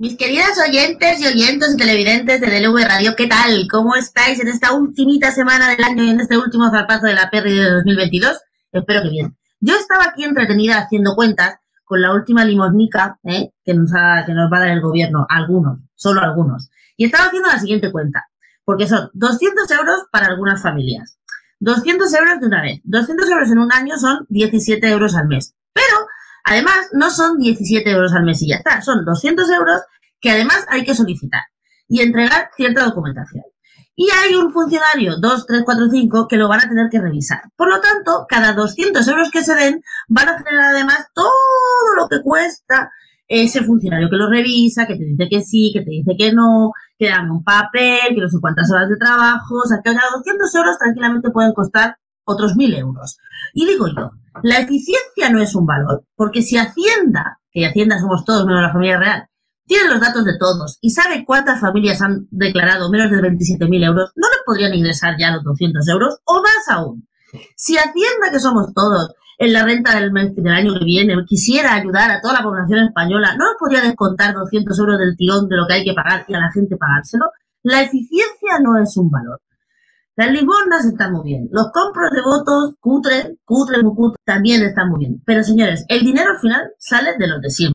Mis queridas oyentes y oyentes y televidentes de DLV Radio, ¿qué tal? ¿Cómo estáis en esta ultimita semana del año y en este último zarpazo de la Perry de 2022? Espero que bien. Yo estaba aquí entretenida haciendo cuentas con la última limosnica ¿eh? que, nos que nos va a dar el gobierno, algunos, solo algunos. Y estaba haciendo la siguiente cuenta, porque son 200 euros para algunas familias, 200 euros de una vez, 200 euros en un año son 17 euros al mes. Además, no son 17 euros al mes y ya está, son 200 euros que además hay que solicitar y entregar cierta documentación. Y hay un funcionario, 2, 3, 4, 5, que lo van a tener que revisar. Por lo tanto, cada 200 euros que se den van a generar además todo lo que cuesta ese funcionario que lo revisa, que te dice que sí, que te dice que no, que dame un papel, que no sé cuántas horas de trabajo. O sea, que cada 200 euros tranquilamente pueden costar otros 1.000 euros. Y digo yo, la eficiencia no es un valor, porque si Hacienda, que Hacienda somos todos menos la familia real, tiene los datos de todos y sabe cuántas familias han declarado menos de 27.000 euros, no le podrían ingresar ya los 200 euros o más aún. Si Hacienda, que somos todos, en la renta del, mes, del año que viene quisiera ayudar a toda la población española, ¿no nos podría descontar 200 euros del tirón de lo que hay que pagar y a la gente pagárselo? La eficiencia no es un valor. Las limosnas están muy bien. Los compros de votos, cutre, cutre, cutre, también están muy bien. Pero señores, el dinero al final sale de los de siempre.